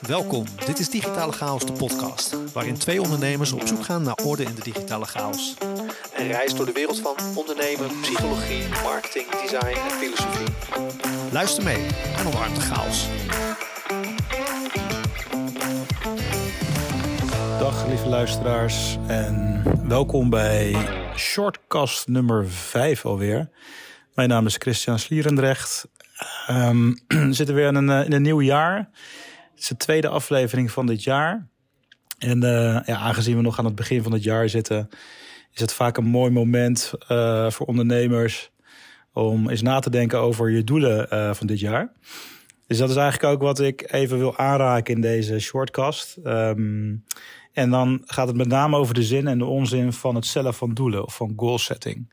Welkom, dit is Digitale Chaos, de podcast, waarin twee ondernemers op zoek gaan naar orde in de digitale chaos. Een reis door de wereld van ondernemen, psychologie, marketing, design en filosofie. Luister mee en omarm de chaos. Dag lieve luisteraars en welkom bij Shortcast nummer 5 alweer. Mijn naam is Christian Slierendrecht. Um, we zitten weer in een, eh, in nieuw jaar. Het is de tweede aflevering van dit jaar. En uh, ja, aangezien we nog aan het begin van het jaar zitten, is het vaak een mooi moment uh, voor ondernemers om eens na te denken over je doelen van dit jaar. Dus dat is eigenlijk ook wat ik even wil aanraken in deze shortcast. Um, en dan gaat het met name over de zin en de onzin van het stellen van doelen of van goal setting.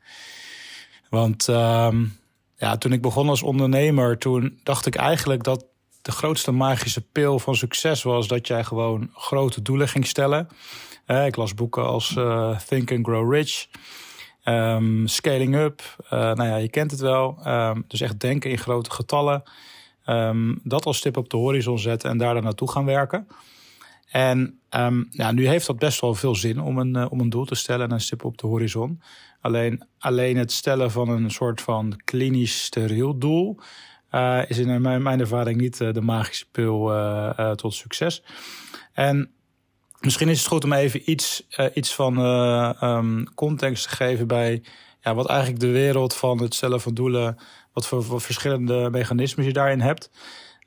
Want um, ja, toen ik begon als ondernemer, toen dacht ik eigenlijk dat de grootste magische pil van succes was dat jij gewoon grote doelen ging stellen. Uh, ik las boeken als uh, Think and Grow Rich, um, Scaling Up. Uh, nou ja, je kent het wel. Um, dus echt denken in grote getallen. Um, dat als stip op de horizon zetten en daar naartoe gaan werken. En um, ja, nu heeft dat best wel veel zin om een, uh, om een doel te stellen en een stip op de horizon. Alleen, alleen het stellen van een soort van klinisch steriel doel uh, is in mijn, mijn ervaring niet uh, de magische pil tot succes. En misschien is het goed om even iets, iets van um, context te geven bij ja, wat eigenlijk de wereld van het stellen van doelen, wat voor verschillende mechanismes je daarin hebt.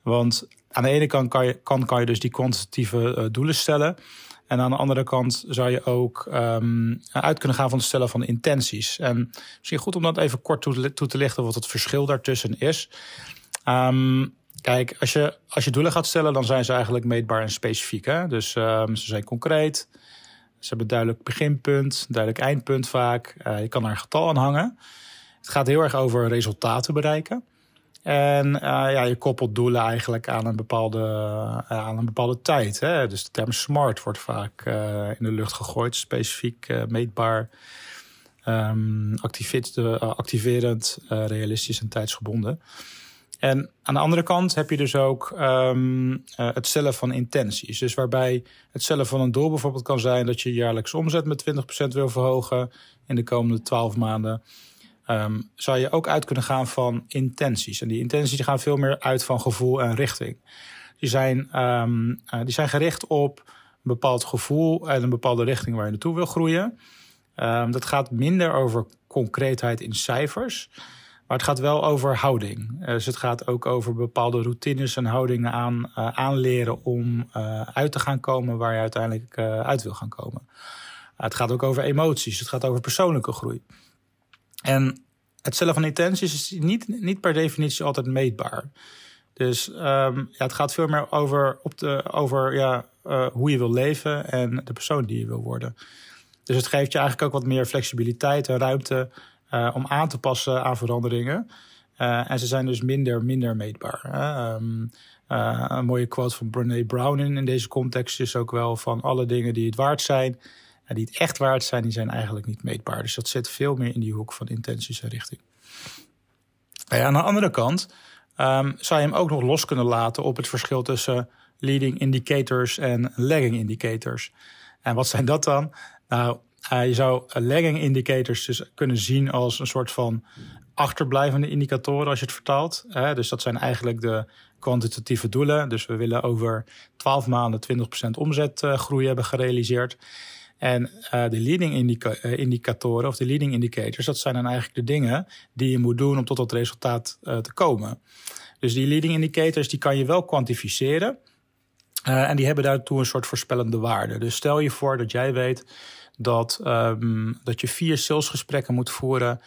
Want aan de ene kant kan je, kan, je dus die kwantitatieve uh, doelen stellen. En aan de andere kant zou je ook um, uit kunnen gaan van het stellen van intenties. En misschien goed om dat even kort toe, toe te lichten wat het verschil daartussen is. Um, kijk, als je, als je doelen gaat stellen, dan zijn ze eigenlijk meetbaar en specifiek. Hè? Dus um, ze zijn concreet. Ze hebben duidelijk beginpunt, duidelijk eindpunt vaak. Uh, je kan er een getal aan hangen. Het gaat heel erg over resultaten bereiken. En uh, ja, je koppelt doelen eigenlijk aan een bepaalde, uh, aan een bepaalde tijd. Hè? Dus de term smart wordt vaak uh, in de lucht gegooid, specifiek meetbaar, um, activerend, realistisch en tijdsgebonden. En aan de andere kant heb je dus ook um, het stellen van intenties. Dus waarbij het stellen van een doel bijvoorbeeld kan zijn dat je jaarlijks omzet met 20% wil verhogen in de komende 12 maanden. Um, zou je ook uit kunnen gaan van intenties. En die intenties gaan veel meer uit van gevoel en richting. Die zijn, um, uh, die zijn gericht op een bepaald gevoel en een bepaalde richting waar je naartoe wil groeien. Um, dat gaat minder over concreetheid in cijfers. Maar het gaat wel over houding. Dus het gaat ook over bepaalde routines en houdingen aan, uh, aanleren om uit te gaan komen waar je uiteindelijk uit wil gaan komen. het gaat ook over emoties. Het gaat over persoonlijke groei. En het stellen van intenties is niet, niet per definitie altijd meetbaar. Dus um, ja, het gaat veel meer over, op de, over ja, uh, hoe je wil leven en de persoon die je wil worden. Dus het geeft je eigenlijk ook wat meer flexibiliteit en ruimte uh, om aan te passen aan veranderingen. Uh, en ze zijn dus minder, minder meetbaar. Um, een mooie quote van Brené Brown in, in deze context is ook wel van alle dingen die het waard zijn die het echt waard zijn, die zijn eigenlijk niet meetbaar. Dus dat zit veel meer in die hoek van intenties en richting. Aan de andere kant um, zou je hem ook nog los kunnen laten op het verschil tussen leading indicators en lagging indicators. En wat zijn dat dan? Nou, uh, je zou lagging indicators dus kunnen zien als een soort van achterblijvende indicatoren als je het vertaalt. Dus dat zijn eigenlijk de kwantitatieve doelen. Dus we willen over 12 maanden 20% omzetgroei hebben gerealiseerd. En uh, de leading indica uh, indicatoren of de leading indicators, dat zijn dan eigenlijk de dingen die je moet doen om tot dat resultaat uh, te komen. Dus die leading indicators die kan je wel kwantificeren. en die hebben daartoe een soort voorspellende waarde. Dus stel je voor dat jij weet dat, um, dat je vier salesgesprekken moet voeren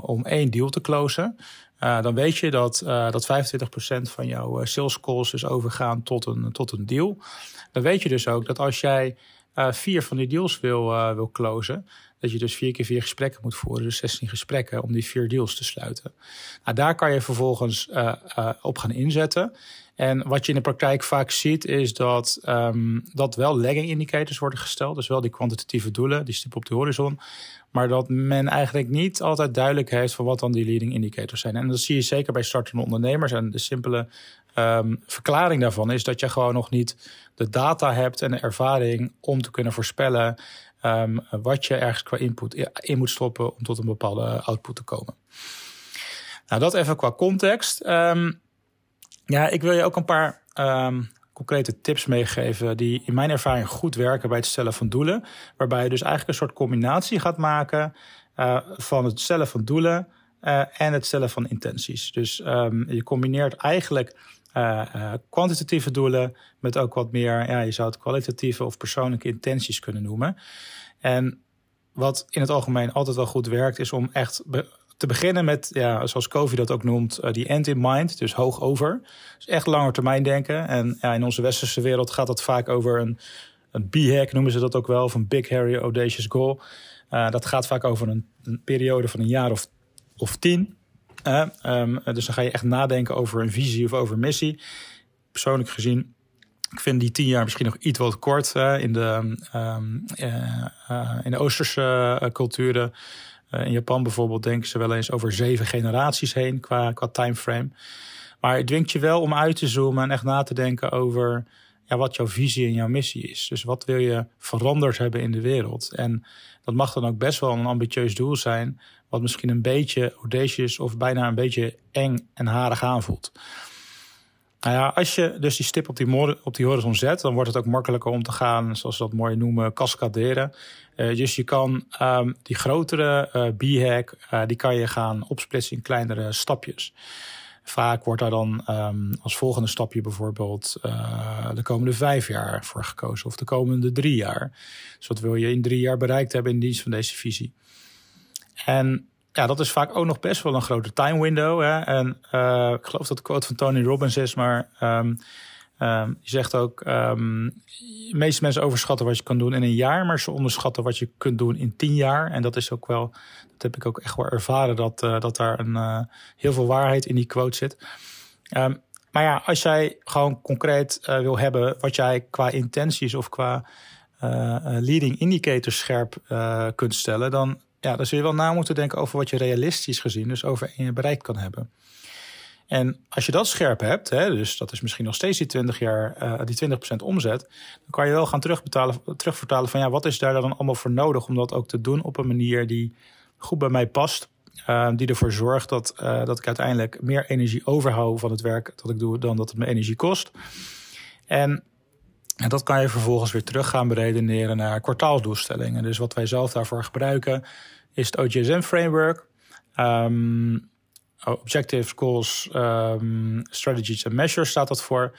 om één deal te closen. dan weet je dat, dat 25% van jouw sales calls dus overgaan tot een, tot een deal. Dan weet je dus ook dat als jij uh, vier van die deals wil, uh, wil closen. Dat je dus vier keer vier gesprekken moet voeren, dus 16 gesprekken om die vier deals te sluiten. Nou, daar kan je vervolgens uh, op gaan inzetten. En wat je in de praktijk vaak ziet, is dat, um, dat wel lagging indicators worden gesteld. Dus wel die kwantitatieve doelen, die stip op de horizon. Maar dat men eigenlijk niet altijd duidelijk heeft van wat dan die leading indicators zijn. En dat zie je zeker bij startende ondernemers. En de simpele um, verklaring daarvan is dat je gewoon nog niet de data hebt en de ervaring om te kunnen voorspellen um, wat je ergens qua input in moet stoppen om tot een bepaalde output te komen. Nou, dat even qua context. Um, ja, ik wil je ook een paar um, concrete tips meegeven die in mijn ervaring goed werken bij het stellen van doelen. Waarbij je dus eigenlijk een soort combinatie gaat maken uh, van het stellen van doelen uh, en het stellen van intenties. Dus um, je combineert eigenlijk uh, kwantitatieve doelen met ook wat meer, ja, je zou het kwalitatieve of persoonlijke intenties kunnen noemen. En wat in het algemeen altijd wel goed werkt, is om echt te beginnen met, ja, zoals Covey dat ook noemt, uh, die end in mind, dus hoog over. Dus echt langer termijn denken. En ja, in onze westerse wereld gaat dat vaak over een, een B-hack, noemen ze dat ook wel, of een Big Harry Audacious Goal. Uh, dat gaat vaak over een, periode van een jaar of, of tien. Uh, um, dus dan ga je echt nadenken over een visie of over een missie. Persoonlijk gezien ik vind die tien jaar misschien nog iets wat kort in, de, um, uh, in de Oosterse culturen. Uh, in Japan bijvoorbeeld denken ze wel eens over zeven generaties heen qua, qua timeframe. Maar het dwingt je wel om uit te zoomen en echt na te denken over ja, wat jouw visie en jouw missie is. Dus wat wil je veranderd hebben in de wereld? En dat mag dan ook best wel een ambitieus doel zijn, wat misschien een beetje audacious of bijna een beetje eng en harig aanvoelt. Nou ja, als je dus die stip op die, op die horizon zet, dan wordt het ook makkelijker om te gaan, zoals ze dat mooi noemen, cascaderen. Uh, dus je kan um, die grotere uh, B-hack, uh, die kan je gaan opsplitsen in kleinere stapjes. Vaak wordt daar dan um, als volgende stapje bijvoorbeeld de komende vijf jaar voor gekozen of de komende drie jaar. Dus wat wil je in drie jaar bereikt hebben in dienst van deze visie. En ja, dat is vaak ook nog best wel een grote time window. Hè? En uh, ik geloof dat de quote van Tony Robbins is, maar um, um, je zegt ook: um, de meeste mensen overschatten wat je kan doen in een jaar, maar ze onderschatten wat je kunt doen in tien jaar. En dat is ook wel, dat heb ik ook echt wel ervaren, dat, uh, dat daar een, uh, heel veel waarheid in die quote zit. maar ja, als jij gewoon concreet wil hebben wat jij qua intenties of qua leading indicators scherp kunt stellen, dan ja, dan zul je wel na moeten denken over wat je realistisch gezien dus over je bereikt kan hebben. En als je dat scherp hebt, hè, dus dat is misschien nog steeds die 20 jaar, uh, die 20% omzet, dan kan je wel gaan terugbetalen, terugvertalen van ja, wat is daar dan allemaal voor nodig om dat ook te doen op een manier die goed bij mij past. Uh, die ervoor zorgt dat, uh, dat ik uiteindelijk meer energie overhoud van het werk dat ik doe dan dat het me energie kost. En en dat kan je vervolgens weer terug gaan beredeneren naar kwartaalsdoelstellingen. Dus wat wij zelf daarvoor gebruiken is het OGSM-framework. Ehm, objectives, goals, um, strategies en measures staat dat voor.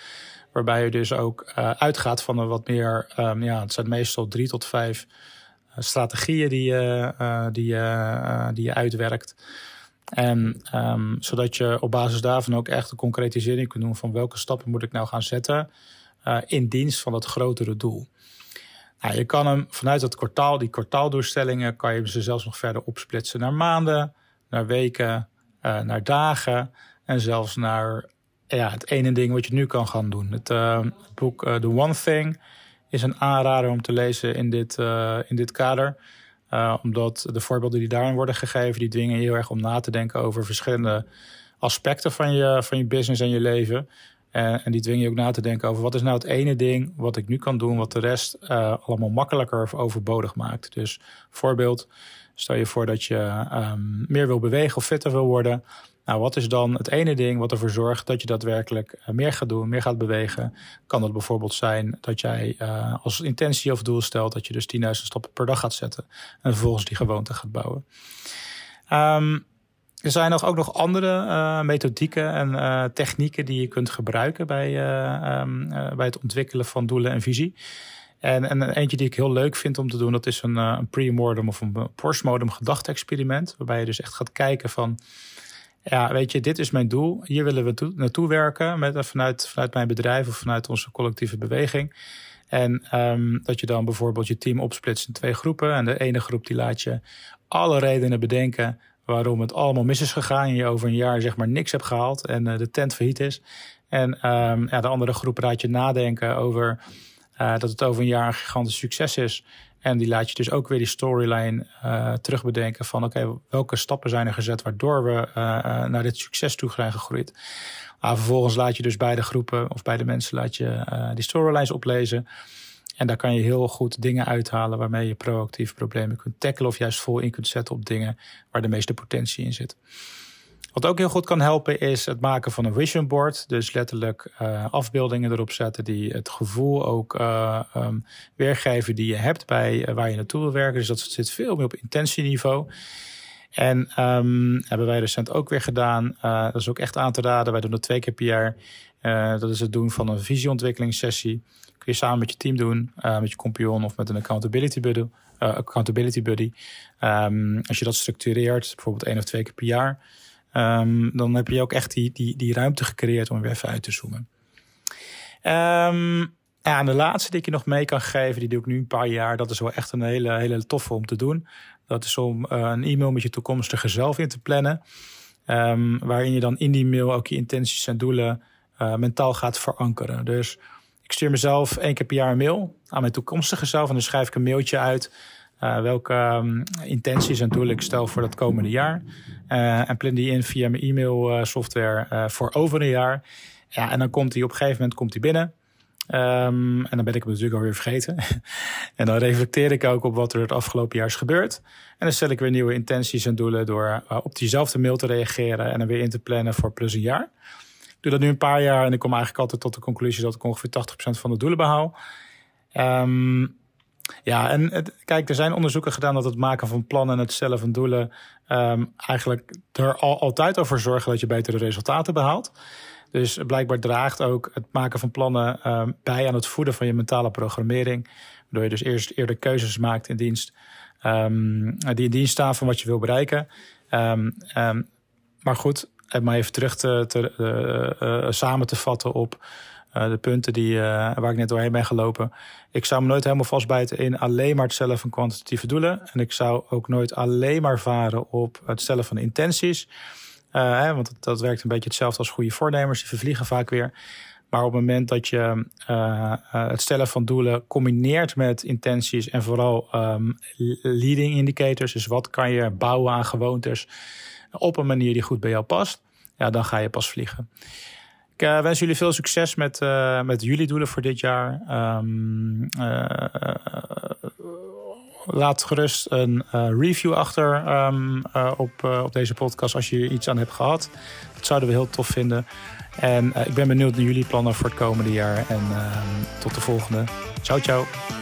Waarbij je dus ook uh, uitgaat van een wat meer, um, ja, het zijn meestal drie tot vijf uh, strategieën die je, uh, die, die je uitwerkt. En zodat je op basis daarvan ook echt een concretisering kunt doen van welke stappen moet ik nou gaan zetten uh, in dienst van dat grotere doel. Nou, je kan hem vanuit dat kwartaal, die kwartaaldoelstellingen, kan je ze zelfs nog verder opsplitsen naar maanden, naar weken, uh, naar dagen en zelfs naar ja, het ene ding wat je nu kan gaan doen. Het, uh, het boek The One Thing is een aanrader om te lezen in dit, in dit kader. omdat de voorbeelden die daarin worden gegeven, die dwingen heel erg om na te denken over verschillende aspecten van je, van je business en je leven. Uh, en die dwing je ook na te denken over wat is nou het ene ding wat ik nu kan doen, wat de rest uh, allemaal makkelijker of overbodig maakt. Dus voorbeeld, stel je voor dat je um, meer wil bewegen of fitter wil worden. Nou, wat is dan het ene ding wat ervoor zorgt dat je daadwerkelijk uh, meer gaat doen, meer gaat bewegen? Kan dat bijvoorbeeld zijn dat jij als intentie of doel stelt dat je dus 10.000 stappen per dag gaat zetten en vervolgens die gewoonte gaat bouwen? Um, er zijn nog ook nog andere uh, methodieken en uh, technieken die je kunt gebruiken bij, uh, bij het ontwikkelen van doelen en visie. En, en eentje die ik heel leuk vind om te doen, dat is een, een pre-mortem of een postmortem gedachte-experiment. Waarbij je dus echt gaat kijken van, ja, weet je, dit is mijn doel. Hier willen we naartoe werken met, vanuit, vanuit mijn bedrijf of vanuit onze collectieve beweging. En um, dat je dan bijvoorbeeld je team opsplitst in twee groepen. En de ene groep die laat je alle redenen bedenken waarom het allemaal mis is gegaan. En je over een jaar zeg maar niks hebt gehaald en uh, de tent failliet is. En um, ja, de andere groep raad je nadenken over uh, dat het over een jaar een gigantisch succes is. En die laat je dus ook weer die storyline uh, terugbedenken van oké, welke stappen zijn er gezet waardoor we naar dit succes toe zijn gegroeid. Vervolgens laat je dus beide groepen of beide mensen laat je die storylines oplezen. En daar kan je heel goed dingen uithalen waarmee je proactief problemen kunt tackelen of juist vol in kunt zetten op dingen waar de meeste potentie in zit. Wat ook heel goed kan helpen is het maken van een vision board. Dus letterlijk uh, afbeeldingen erop zetten die het gevoel ook uh, um, weergeven die je hebt bij uh, waar je naartoe wil werken. Dus dat zit veel meer op intentieniveau. En um, hebben wij recent ook weer gedaan. dat is ook echt aan te raden. Wij doen dat twee keer per jaar. dat is het doen van een visieontwikkelingssessie. Kun je samen met je team doen, met je compagnon of met een accountability buddy. accountability buddy. Um, als je dat structureert, bijvoorbeeld één of twee keer per jaar Um, dan heb je ook echt die, die, die ruimte gecreëerd om weer even uit te zoomen. Um, ja, en de laatste die ik je nog mee kan geven, die doe ik nu een paar jaar. Dat is wel echt een hele, hele toffe om te doen. Dat is om uh, een e-mail met je toekomstige zelf in te plannen. Um, waarin je dan in die mail ook je intenties en doelen mentaal gaat verankeren. Dus ik stuur mezelf één keer per jaar een mail aan mijn toekomstige zelf. En dan schrijf ik een mailtje uit uh, welke um, intenties en doelen ik stel voor dat komende jaar. Uh, en plan die in via mijn e-mail uh, software voor over een jaar. Ja, en dan komt die op een gegeven moment komt die binnen. Um, en dan ben ik hem natuurlijk alweer vergeten. en dan reflecteer ik ook op wat er het afgelopen jaar is gebeurd. En dan stel ik weer nieuwe intenties en doelen door op diezelfde mail te reageren en dan weer in te plannen voor plus een jaar. Doe dat nu een paar jaar en ik kom eigenlijk altijd tot de conclusie dat ik ongeveer 80% van de doelen behaal. Um, ja, en kijk, er zijn onderzoeken gedaan dat het maken van plannen en het stellen van doelen um, eigenlijk er al, altijd over zorgen dat je betere resultaten behaalt. Dus blijkbaar draagt ook het maken van plannen um, bij aan het voeden van je mentale programmering. Waardoor je dus eerst eerder keuzes maakt in dienst die in dienst staan van wat je wil bereiken. maar goed, om maar even terug te, te uh, uh, samen te vatten op de punten die, waar ik net doorheen ben gelopen. Ik zou me nooit helemaal vastbijten in alleen maar het stellen van kwantitatieve doelen. En ik zou ook nooit alleen maar varen op het stellen van intenties. Hè, want dat, werkt een beetje hetzelfde als goede voornemers. Die vervliegen vaak weer. Maar op het moment dat je het stellen van doelen combineert met intenties en vooral um, leading indicators, dus wat kan je bouwen aan gewoontes op een manier die goed bij jou past, ja, dan ga je pas vliegen. Ik uh, wens jullie veel succes met, uh, met jullie doelen voor dit jaar. Um, uh, laat gerust een review achter um, op, op deze podcast als je er iets aan hebt gehad. Dat zouden we heel tof vinden. En ik ben benieuwd naar jullie plannen voor het komende jaar. En ehm, tot de volgende. Ciao, ciao.